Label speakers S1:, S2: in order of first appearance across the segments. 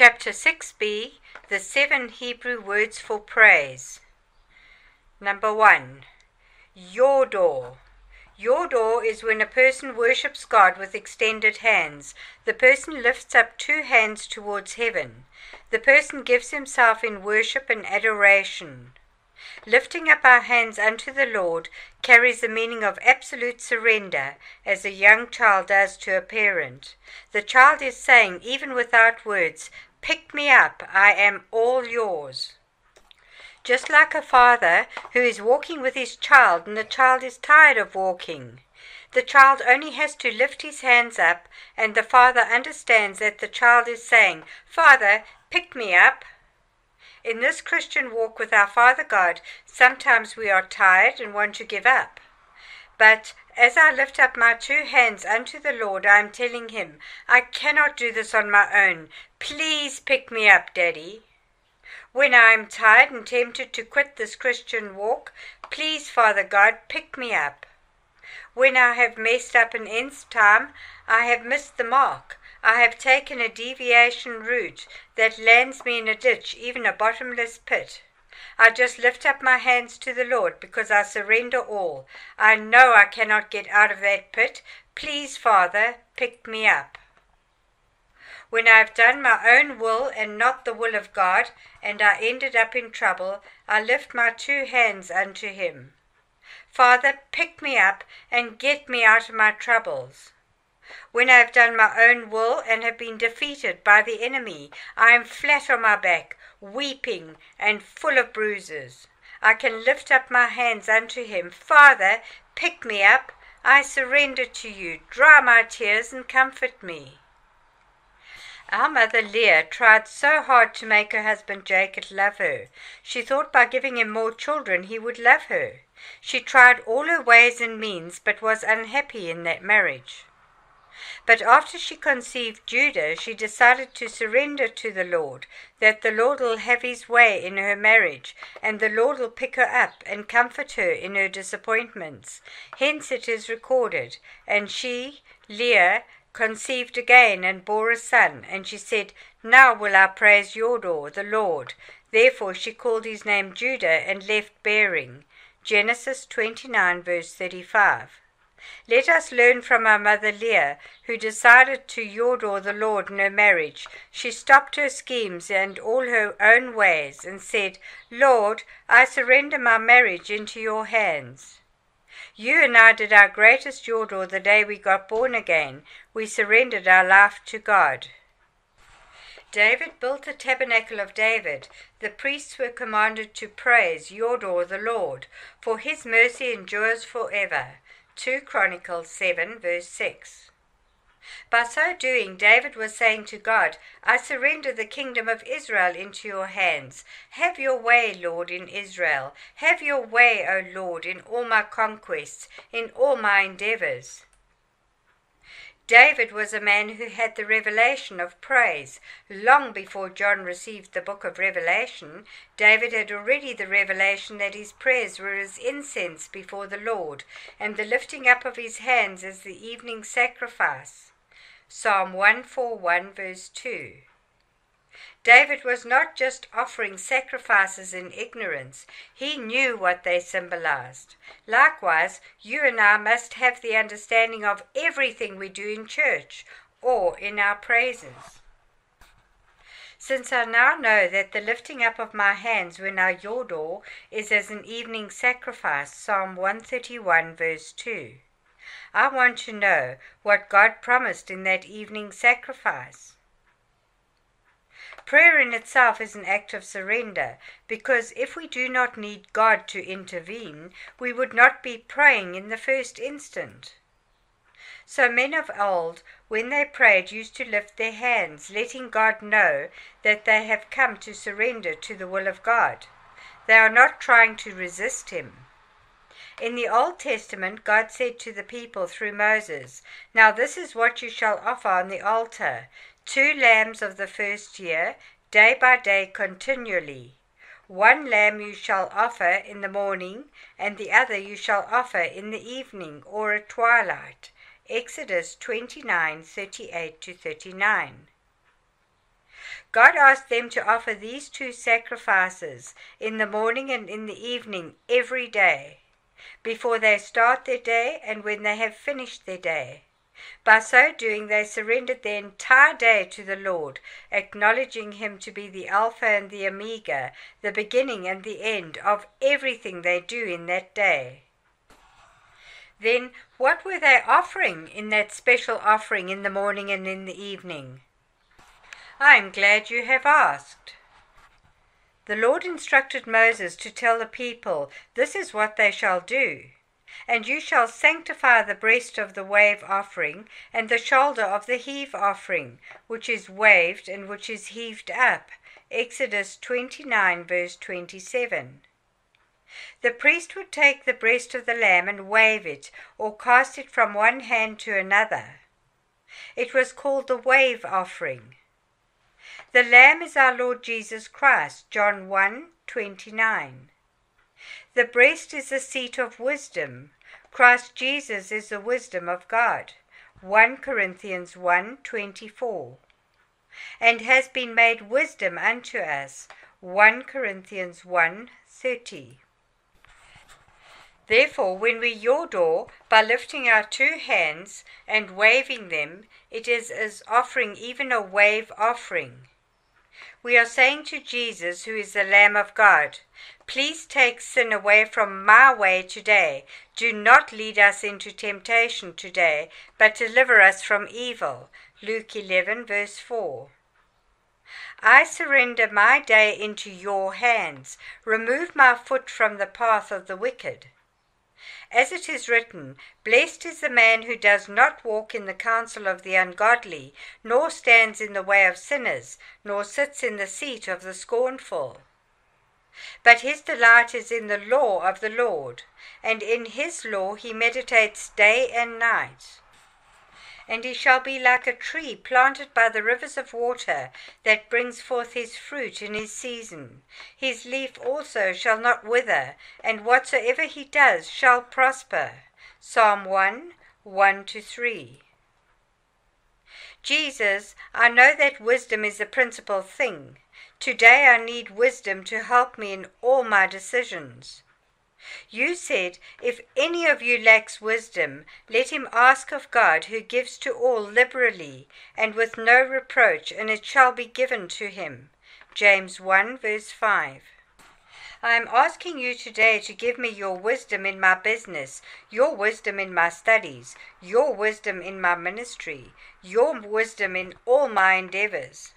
S1: Chapter 6b The Seven Hebrew Words for Praise. Number 1. Yadah. Yadah is when a person worships God with extended hands. The person lifts up two hands towards heaven. The person gives himself in worship and adoration. Lifting up our hands unto the Lord carries the meaning of absolute surrender, as a young child does to a parent. The child is saying, even without words, Pick me up, I am all yours. Just like a father who is walking with his child and the child is tired of walking. The child only has to lift his hands up, and the father understands that the child is saying, Father, pick me up. In this Christian walk with our Father God, sometimes we are tired and want to give up. But as I lift up my two hands unto the Lord, I am telling him, I cannot do this on my own. Please pick me up, Daddy. When I am tired and tempted to quit this Christian walk, please, Father God, pick me up. When I have messed up an nth time, I have missed the mark. I have taken a deviation route that lands me in a ditch, even a bottomless pit. I just lift up my hands to the Lord because I surrender all. I know I cannot get out of that pit. Please, Father, pick me up. When I have done my own will and not the will of God, and I ended up in trouble, I lift my two hands unto Him. Father, pick me up and get me out of my troubles. When I have done my own will and have been defeated by the enemy, I am flat on my back, weeping and full of bruises. I can lift up my hands unto him. Father, pick me up. I surrender to you. Dry my tears and comfort me. Our mother Leah tried so hard to make her husband Jacob love her. She thought by giving him more children he would love her. She tried all her ways and means, but was unhappy in that marriage. But after she conceived Judah, she decided to surrender to the Lord, that the Lord will have his way in her marriage, and the Lord will pick her up and comfort her in her disappointments. Hence it is recorded, and she, Leah, conceived again and bore a son, and she said, Now will I praise Yadah, the Lord. Therefore she called his name Judah and left bearing. Genesis 29, verse 35. Let us learn from our mother Leah, who decided to Yadah the Lord her marriage. She stopped her schemes and all her own ways and said, Lord, I surrender my marriage into your hands. You and I did our greatest Yadah the day we got born again. We surrendered our life to God. David built the tabernacle of David. The priests were commanded to praise Yadah the Lord, for his mercy endures forever. 2 Chronicles 7, verse 6. By so doing, David was saying to God, I surrender the kingdom of Israel into your hands. Have your way, Lord, in Israel. Have your way, O Lord, in all my conquests, in all my endeavors. David was a man who had the revelation of praise. Long before John received the book of Revelation, David had already the revelation that his prayers were as incense before the Lord, and the lifting up of his hands as the evening sacrifice. Psalm 141, verse 2. David was not just offering sacrifices in ignorance, he knew what they symbolized. Likewise, you and I must have the understanding of everything we do in church or in our praises. Since I now know that the lifting up of my hands when I yadah is as an evening sacrifice, Psalm 131, verse 2, I want to know what God promised in that evening sacrifice. Prayer in itself is an act of surrender, because if we do not need God to intervene, we would not be praying in the first instant. So men of old, when they prayed, used to lift their hands, letting God know that they have come to surrender to the will of God. They are not trying to resist Him. In the Old Testament, God said to the people through Moses, Now this is what you shall offer on the altar two lambs of the first year, day by day continually. One lamb you shall offer in the morning, and the other you shall offer in the evening or at twilight. Exodus 29 38 to 39. God asked them to offer these two sacrifices in the morning and in the evening every day, before they start their day and when they have finished their day. By so doing, they surrendered their entire day to the Lord, acknowledging Him to be the Alpha and the Omega, the beginning and the end of everything they do in that day. Then, what were they offering in that special offering in the morning and in the evening? I am glad you have asked. The Lord instructed Moses to tell the people, This is what they shall do. And you shall sanctify the breast of the wave offering, and the shoulder of the heave offering, which is waved and which is heaved up. Exodus 29, verse 27. The priest would take the breast of the lamb and wave it, or cast it from one hand to another. It was called the wave offering. The lamb is our Lord Jesus Christ, John 1 29. The breast is the seat of wisdom. Christ Jesus is the wisdom of God. 1 Corinthians 1:24 and has been made wisdom unto us 1 Corinthians 1:30 Therefore when we yadah by lifting our two hands and waving them it is as offering even a wave offering we are saying to Jesus, who is the Lamb of God, Please take sin away from my way today. Do not lead us into temptation today, but deliver us from evil. Luke 11, verse 4. I surrender my day into your hands. Remove my foot from the path of the wicked. As it is written, Blessed is the man who does not walk in the counsel of the ungodly, nor stands in the way of sinners, nor sits in the seat of the scornful. But his delight is in the law of the Lord, and in his law he meditates day and night and he shall be like a tree planted by the rivers of water, that brings forth his fruit in his season. His leaf also shall not wither, and whatsoever he does shall prosper. Psalm 1 1 to 3. Jesus, I know that wisdom is the principal thing. Today I need wisdom to help me in all my decisions. You said, If any of you lacks wisdom, let him ask of God, who gives to all liberally and with no reproach, and it shall be given to him. James 1 verse 5. I am asking you today to give me your wisdom in my business, your wisdom in my studies, your wisdom in my ministry, your wisdom in all my endeavors.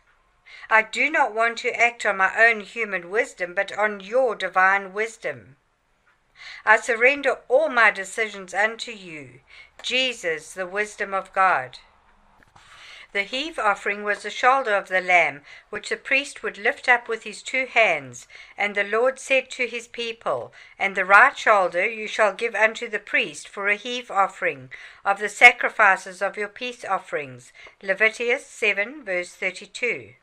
S1: I do not want to act on my own human wisdom, but on your divine wisdom. I surrender all my decisions unto you, Jesus, the wisdom of God. The heave offering was the shoulder of the lamb, which the priest would lift up with his two hands. And the Lord said to his people, And the right shoulder you shall give unto the priest for a heave offering of the sacrifices of your peace offerings. Leviticus 7, verse 32.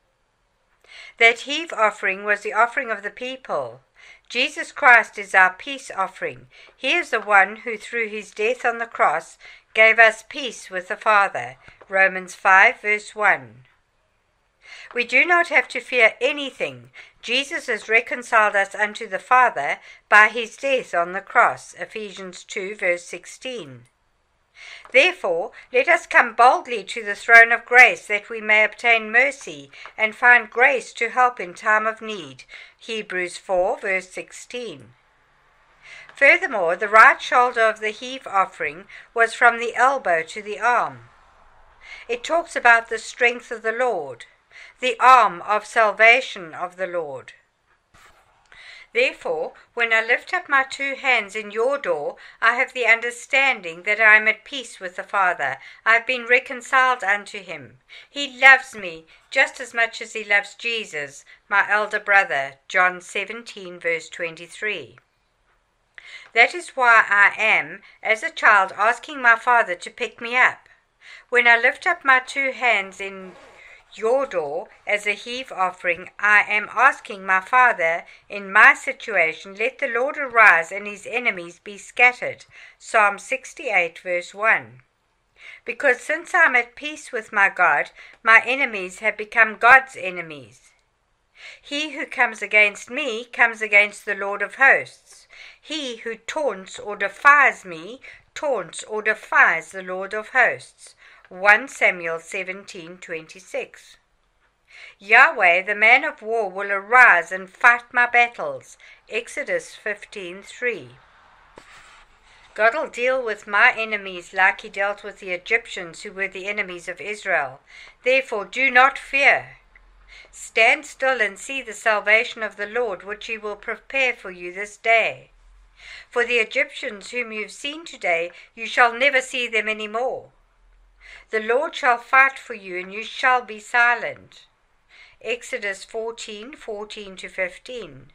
S1: That heave offering was the offering of the people. Jesus Christ is our peace offering. He is the one who, through his death on the cross, gave us peace with the Father. Romans 5, verse 1. We do not have to fear anything. Jesus has reconciled us unto the Father by his death on the cross. Ephesians 2, verse 16. Therefore, let us come boldly to the throne of grace that we may obtain mercy and find grace to help in time of need. Hebrews 4, verse 16. Furthermore, the right shoulder of the heave offering was from the elbow to the arm. It talks about the strength of the Lord, the arm of salvation of the Lord. Therefore, when I lift up my two hands in yadah, I have the understanding that I am at peace with the Father. I have been reconciled unto him. He loves me just as much as he loves Jesus, my elder brother. John 17, verse 23. That is why I am, as a child, asking my Father to pick me up. When I lift up my two hands in yadah as a heave offering, I am asking my Father, in my situation, let the Lord arise and his enemies be scattered. Psalm 68, verse 1. Because since I am at peace with my God, my enemies have become God's enemies. He who comes against me comes against the Lord of hosts. He who taunts or defies me taunts or defies the Lord of hosts. 1 Samuel 17:26. Yahweh, the man of war, will arise and fight my battles. Exodus 15:3. God will deal with my enemies like he dealt with the Egyptians who were the enemies of Israel. Therefore, do not fear. Stand still and see the salvation of the Lord, which he will prepare for you this day. For the Egyptians whom you have seen today, you shall never see them any more. The Lord shall fight for you, and you shall be silent. Exodus 14 14 to 15.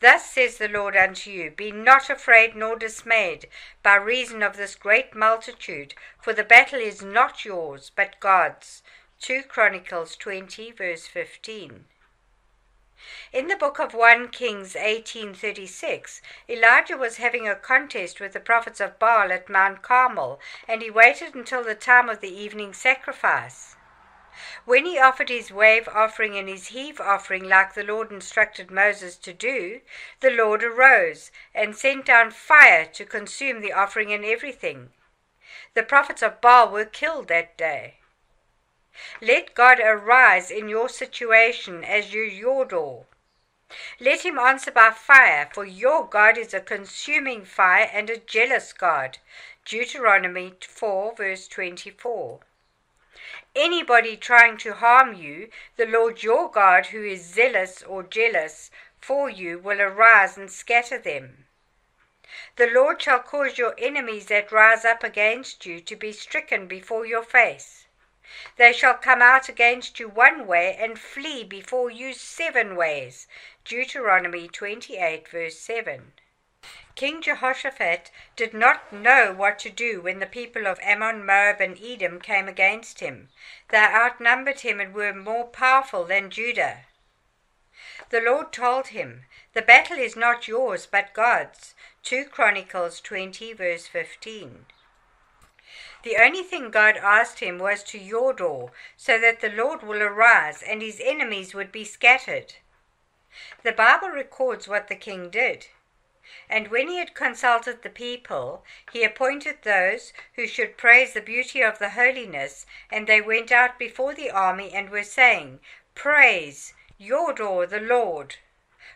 S1: Thus says the Lord unto you Be not afraid nor dismayed by reason of this great multitude, for the battle is not yours, but God's. 2 Chronicles 20, verse 15. In the book of 1 Kings 18:36, Elijah was having a contest with the prophets of Baal at Mount Carmel, and he waited until the time of the evening sacrifice. When he offered his wave offering and his heave offering like the Lord instructed Moses to do, the Lord arose and sent down fire to consume the offering and everything. The prophets of Baal were killed that day. Let God arise in your situation as you Yadah. Let him answer by fire, for your God is a consuming fire and a jealous God. Deuteronomy 4, verse 24 anybody trying to harm you, the Lord your God, who is zealous or jealous for you, will arise and scatter them. The Lord shall cause your enemies that rise up against you to be stricken before your face. They shall come out against you one way and flee before you seven ways. Deuteronomy 28, verse 7. King Jehoshaphat did not know what to do when the people of Ammon, Moab, and Edom came against him. They outnumbered him and were more powerful than Judah. The Lord told him, The battle is not yours, but God's. 2 Chronicles 20, verse 15. The only thing God asked him was to Yadah, so that the Lord will arise and his enemies would be scattered. The Bible records what the king did. And when he had consulted the people, he appointed those who should praise the beauty of the holiness, and they went out before the army and were saying, Praise Yadah the Lord,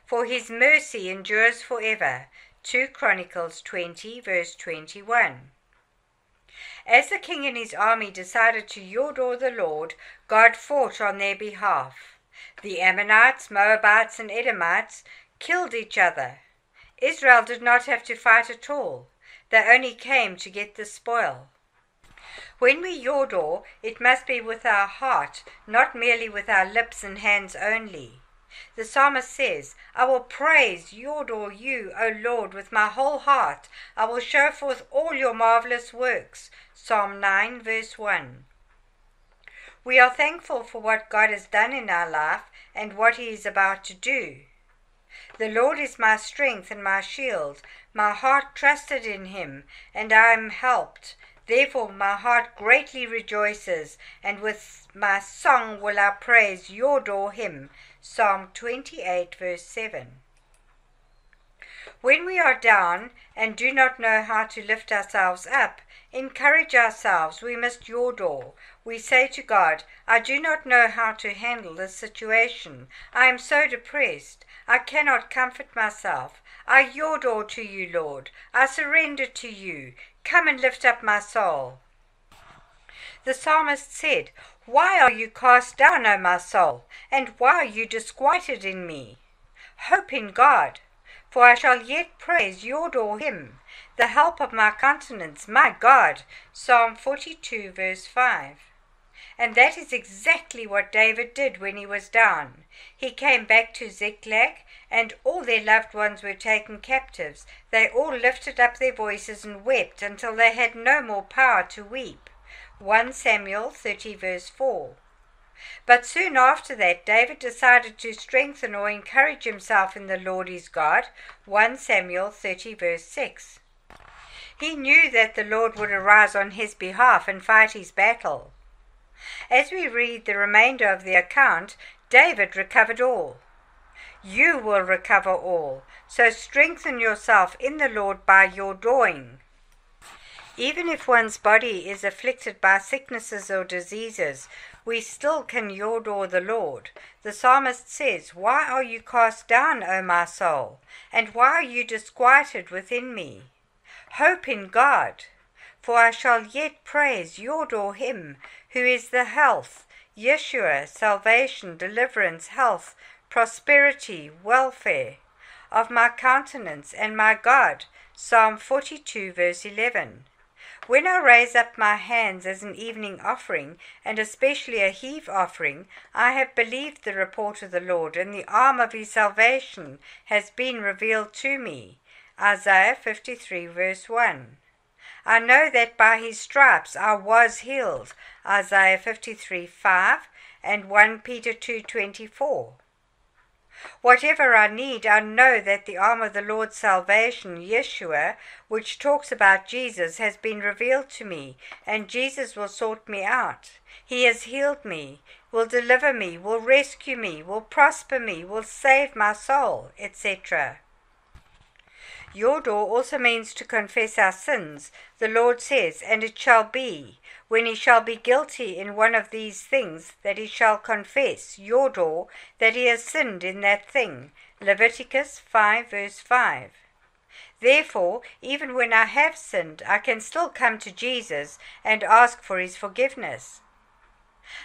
S1: for his mercy endures forever. 2 Chronicles 20, verse 21. As the king and his army decided to Yadah the Lord, God fought on their behalf. The Ammonites, Moabites, and Edomites killed each other Israel did not have to fight at all. They only came to get the spoil. When we Yadah, it must be with our heart, not merely with our lips and hands only. The psalmist says, I will praise, Yadah you, O Lord, with my whole heart. I will show forth all your marvelous works. Psalm 9, verse 1. We are thankful for what God has done in our life and what He is about to do. The Lord is my strength and my shield. My heart trusted in him, and I am helped. Therefore my heart greatly rejoices, and with my song will I praise yadah him. Psalm 28, verse 7. When we are down and do not know how to lift ourselves up, encourage ourselves. We must Yadah. We say to God, I do not know how to handle this situation. I am so depressed. I cannot comfort myself. I Yadah to you, Lord. I surrender to you. Come and lift up my soul. The psalmist said, Why are you cast down, O my soul? And why are you disquieted in me? Hope in God, for I shall yet praise Yadah him, the help of my countenance, my God. Psalm 42, verse 5. And that is exactly what David did when he was down. He came back to Ziklag, and all their loved ones were taken captives. They all lifted up their voices and wept until they had no more power to weep. 1 Samuel 30, verse 4. But soon after that, David decided to strengthen or encourage himself in the Lord his God. 1 Samuel 30, verse 6. He knew that the Lord would arise on his behalf and fight his battle. As we read the remainder of the account, David recovered all. You will recover all, so strengthen yourself in the Lord by your doing. Even if one's body is afflicted by sicknesses or diseases, we still can yadah the Lord. The psalmist says, Why are you cast down, O my soul? And why are you disquieted within me? Hope in God, for I shall yet praise, yadah him, who is the health, Yeshua, salvation, deliverance, health, prosperity, welfare of my countenance and my God. Psalm 42, verse 11. When I raise up my hands as an evening offering, and especially a heave offering, I have believed the report of the Lord, and the arm of his salvation has been revealed to me. Isaiah 53, verse 1. I know that by his stripes I was healed. Isaiah 53, 5 and 1 Peter 2, 24. Whatever I need, I know that the arm of the Lord's salvation, Yeshua, which talks about Jesus, has been revealed to me, and Jesus will sort me out. He has healed me, will deliver me, will rescue me, will prosper me, will save my soul, etc. Yadah also means to confess our sins. The Lord says, And it shall be, when he shall be guilty in one of these things, that he shall confess, yadah that he has sinned in that thing. Leviticus 5 verse 5. Therefore, even when I have sinned, I can still come to Jesus and ask for his forgiveness.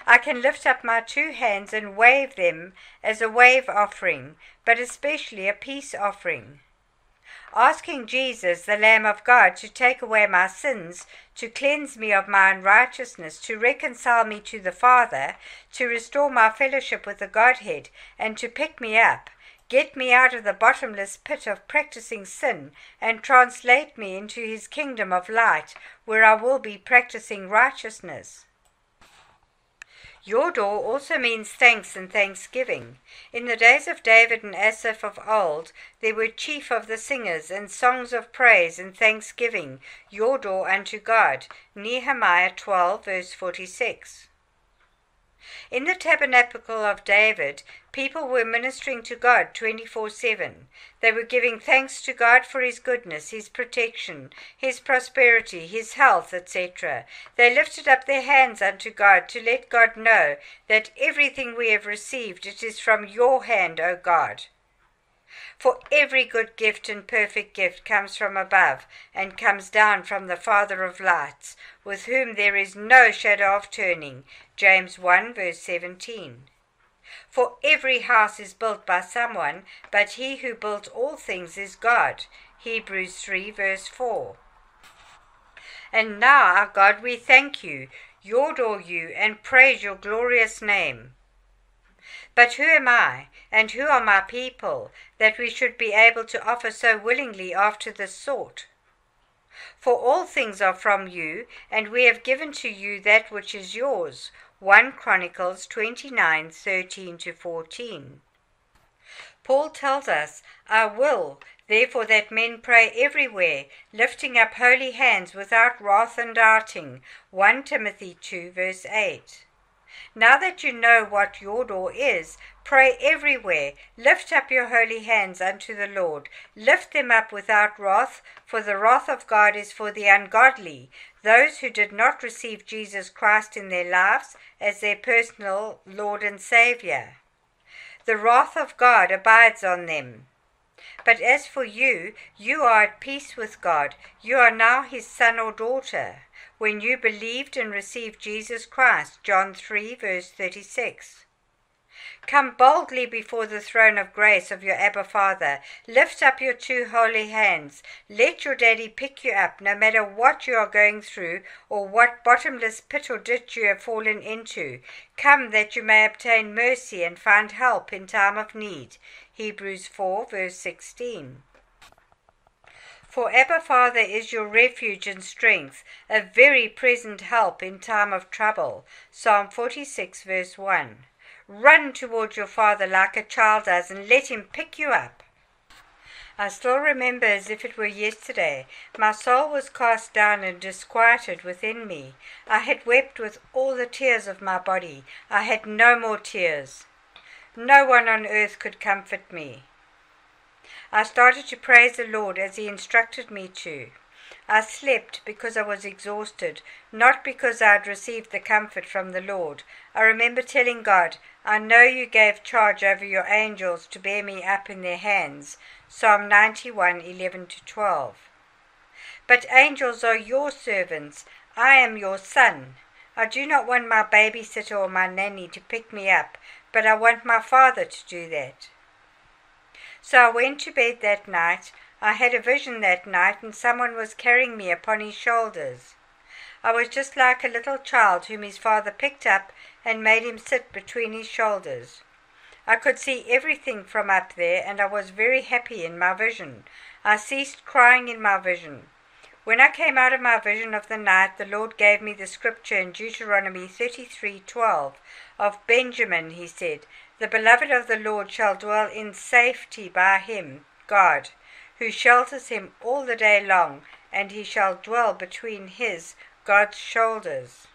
S1: I can lift up my two hands and wave them as a wave offering, but especially a peace offering asking Jesus, the Lamb of God, to take away my sins, to cleanse me of my unrighteousness, to reconcile me to the Father, to restore my fellowship with the Godhead, and to pick me up, get me out of the bottomless pit of practicing sin, and translate me into his kingdom of light, where I will be practicing righteousness. Yadah also means thanks and thanksgiving. In the days of David and Asaph of old, there were chief of the singers and songs of praise and thanksgiving, Yadah unto God. Nehemiah 12, verse 46. In the tabernacle of David, people were ministering to God 24 7. They were giving thanks to God for His goodness, His protection, His prosperity, His health, etc. They lifted up their hands unto God to let God know that everything we have received, it is from your hand, O God. For every good gift and perfect gift comes from above, and comes down from the Father of lights, with whom there is no shadow of turning. James 1 verse 17. For every house is built by someone, but he who built all things is God. Hebrews 3 verse 4. And now, our God, we thank you, yadah you, and praise your glorious name. But who am I, and who are my people, that we should be able to offer so willingly after this sort? For all things are from you, and we have given to you that which is yours. 1 Chronicles 29 13 to 14. Paul tells us, I will, therefore, that men pray everywhere, lifting up holy hands without wrath and doubting. 1 Timothy 2 verse 8. Now that you know what yadah is, pray everywhere. Lift up your holy hands unto the Lord. Lift them up without wrath, for the wrath of God is for the ungodly, those who did not receive Jesus Christ in their lives as their personal Lord and Saviour. The wrath of God abides on them. But as for you, you are at peace with God. You are now his son or daughter when you believed and received Jesus Christ. John 3, verse 36. Come boldly before the throne of grace of your Abba Father. Lift up your two holy hands. Let your daddy pick you up, no matter what you are going through or what bottomless pit or ditch you have fallen into. Come that you may obtain mercy and find help in time of need. Hebrews 4, verse 16. For Abba Father is your refuge and strength, a very present help in time of trouble. Psalm 46, verse 1. Run toward your Father like a child does, and let him pick you up. I still remember as if it were yesterday. My soul was cast down and disquieted within me. I had wept with all the tears of my body. I had no more tears. No one on earth could comfort me. I started to praise the Lord as He instructed me to. I slept because I was exhausted, not because I had received the comfort from the Lord. I remember telling God, I know you gave charge over your angels to bear me up in their hands. Psalm 91 11 12. But angels are your servants. I am your son. I do not want my babysitter or my nanny to pick me up, but I want my father to do that. So I went to bed that night. I had a vision that night, and someone was carrying me upon his shoulders. I was just like a little child whom his father picked up and made him sit between his shoulders. I could see everything from up there, and I was very happy in my vision. I ceased crying in my vision. When I came out of my vision of the night, the Lord gave me the scripture in Deuteronomy 33:12 of Benjamin, he said, "The beloved of the Lord shall dwell in safety by him, God, who shelters him all the day long, and he shall dwell between his, God's shoulders.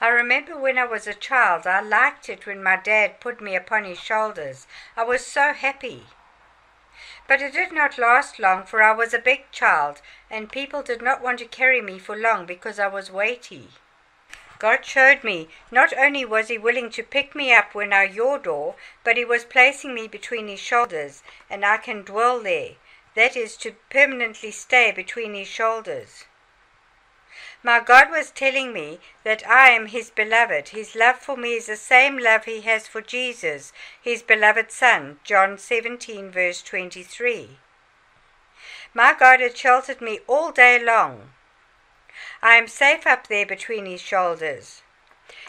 S1: I remember when I was a child, I liked it when my dad put me upon his shoulders. I was so happy. But it did not last long, for I was a big child, and people did not want to carry me for long because I was weighty. God showed me not only was He willing to pick me up when I yawned, but He was placing me between His shoulders, and I can dwell there. That is, to permanently stay between His shoulders. My God was telling me that I am His beloved. His love for me is the same love He has for Jesus, His beloved Son. John 17, verse 23. My God had sheltered me all day long. I am safe up there between his shoulders.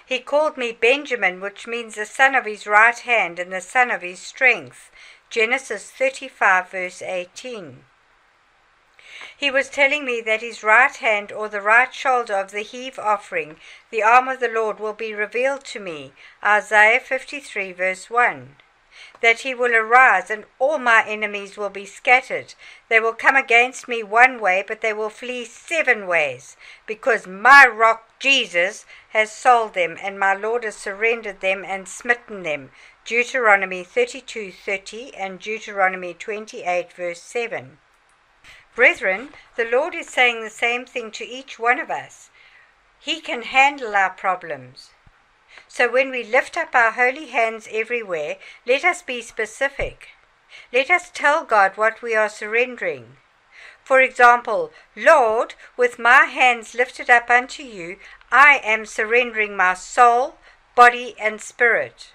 S1: He called me Benjamin, which means the son of his right hand and the son of his strength. Genesis 35, verse 18. He was telling me that his right hand or the right shoulder of the heave offering, the arm of the Lord, will be revealed to me. Isaiah 53, verse 1 that he will arise, and all my enemies will be scattered. They will come against me one way, but they will flee seven ways, because my rock Jesus has sold them, and my Lord has surrendered them and smitten them. Deuteronomy 32:30 and Deuteronomy 28 verse 7. Brethren, the Lord is saying the same thing to each one of us. He can handle our problems. So when we lift up our holy hands everywhere, let us be specific. Let us tell God what we are surrendering. For example, Lord, with my hands lifted up unto you, I am surrendering my soul, body, and spirit.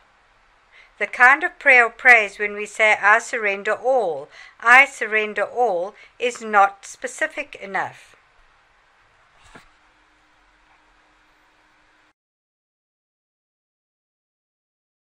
S1: The kind of prayer or praise when we say, I surrender all, I surrender all, is not specific enough.